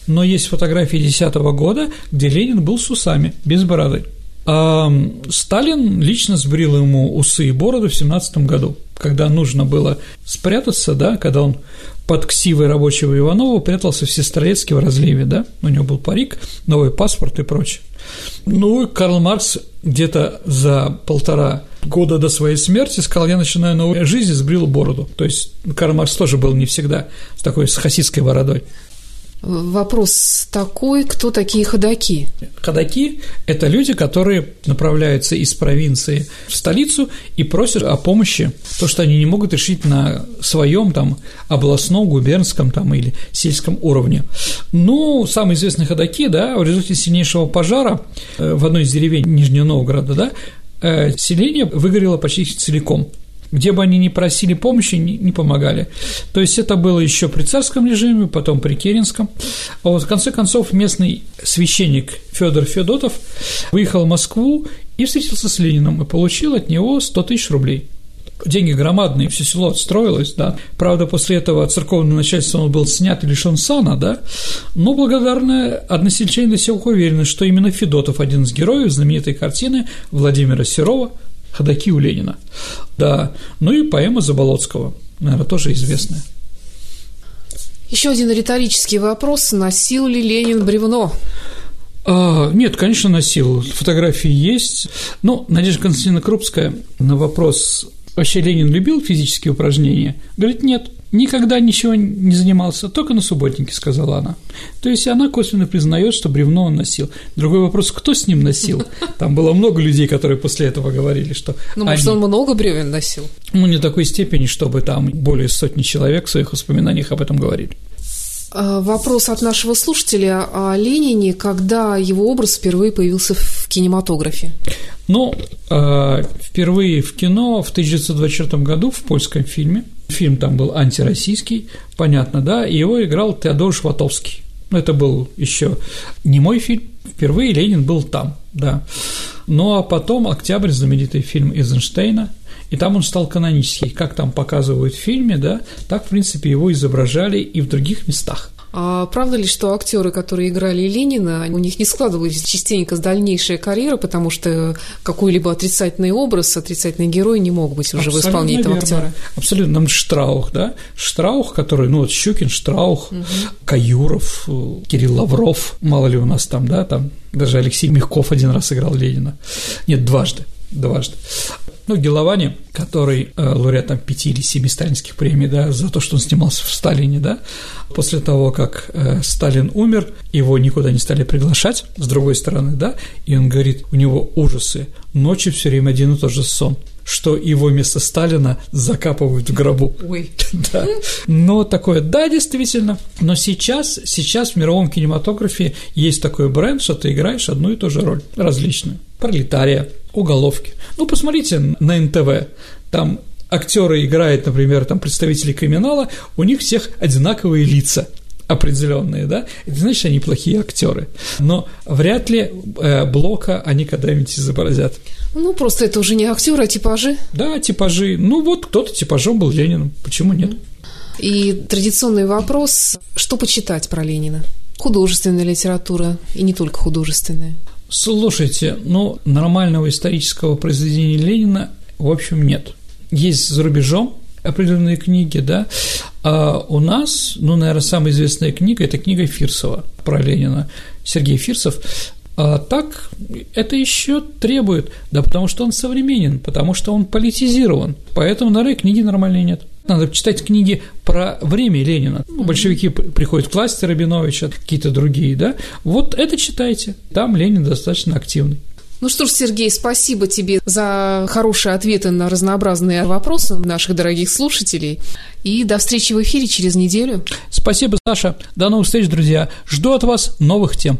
но есть фотографии 10 года, где Ленин был с усами, без бороды. А Сталин лично сбрил ему усы и бороду в 17 году, когда нужно было спрятаться, да, когда он под ксивой рабочего Иванова прятался в Сестрорецке в разливе, да, у него был парик, новый паспорт и прочее. Ну, и Карл Маркс где-то за полтора года до своей смерти сказал, я начинаю новую жизнь и сбрил бороду. То есть Карл Маркс тоже был не всегда с такой с хасидской бородой. Вопрос такой, кто такие ходаки? Ходаки – это люди, которые направляются из провинции в столицу и просят о помощи, то, что они не могут решить на своем там областном, губернском там или сельском уровне. Ну, самые известные ходаки, да, в результате сильнейшего пожара э, в одной из деревень Нижнего Новгорода, да, э, селение выгорело почти целиком – где бы они ни просили помощи, не, помогали. То есть это было еще при царском режиме, потом при Керенском. А вот в конце концов местный священник Федор Федотов выехал в Москву и встретился с Лениным и получил от него 100 тысяч рублей деньги громадные, все село отстроилось, да. Правда, после этого церковное начальство он был снят и лишен сана, да. Но благодарны односельчане до сих пор уверены, что именно Федотов один из героев знаменитой картины Владимира Серова ходаки у Ленина. Да, ну и поэма Заболоцкого, наверное, тоже известная. Еще один риторический вопрос. Носил ли Ленин бревно? А, нет, конечно, носил. Фотографии есть. Но Надежда Константиновна Крупская на вопрос вообще Ленин любил физические упражнения? Говорит, нет никогда ничего не занимался, только на субботнике, сказала она. То есть она косвенно признает, что бревно он носил. Другой вопрос, кто с ним носил? Там было много людей, которые после этого говорили, что Ну, может, он много бревен носил? Ну, не такой степени, чтобы там более сотни человек в своих воспоминаниях об этом говорили. А, вопрос от нашего слушателя о Ленине, когда его образ впервые появился в кинематографе? Ну, а, впервые в кино в 1924 году в польском фильме Фильм там был антироссийский, понятно, да, и его играл Теодор Шватовский. Ну, это был еще не мой фильм, впервые Ленин был там, да. Ну, а потом «Октябрь», знаменитый фильм Эйзенштейна, и там он стал канонический. Как там показывают в фильме, да, так, в принципе, его изображали и в других местах. А правда ли, что актеры, которые играли Ленина, у них не складывались частенько с дальнейшая карьера, потому что какой-либо отрицательный образ, отрицательный герой не мог быть уже в исполнении этого актера? Абсолютно. Нам Штраух, да? Штраух, который, ну вот Щукин, Штраух, угу. Каюров, Кирилл Лавров, мало ли у нас там, да, там даже Алексей Мягков один раз играл Ленина. Нет, дважды дважды. Ну, Геловани, который э, лауреат там пяти или семи сталинских премий, да, за то, что он снимался в Сталине, да, после того, как э, Сталин умер, его никуда не стали приглашать, с другой стороны, да, и он говорит, у него ужасы, ночью все время один и тот же сон, что его вместо Сталина закапывают в гробу. Ой. Да. Но такое, да, действительно. Но сейчас, сейчас в мировом кинематографе есть такой бренд, что ты играешь одну и ту же роль, различную. Пролетария, уголовки. Ну, посмотрите на НТВ, там актеры играют, например, там представители криминала, у них всех одинаковые лица. определенные, да, это значит, они плохие актеры. Но вряд ли э, Блока они когда-нибудь изобразят. Ну, просто это уже не актеры, а типажи. Да, типажи. Ну, вот кто-то типажом был Лениным. Почему нет? И традиционный вопрос, что почитать про Ленина? Художественная литература, и не только художественная. Слушайте, ну, нормального исторического произведения Ленина, в общем, нет. Есть за рубежом определенные книги, да, а у нас, ну, наверное, самая известная книга – это книга Фирсова про Ленина, Сергей Фирсов. А так это еще требует, да потому что он современен, потому что он политизирован, поэтому, наверное, книги нормальной нет. Надо читать книги про время Ленина. Ну, большевики приходят к власти Рабиновича, какие-то другие, да. Вот это читайте. Там Ленин достаточно активный. Ну что ж, Сергей, спасибо тебе за хорошие ответы на разнообразные вопросы наших дорогих слушателей. И до встречи в эфире через неделю. Спасибо, Саша. До новых встреч, друзья. Жду от вас новых тем.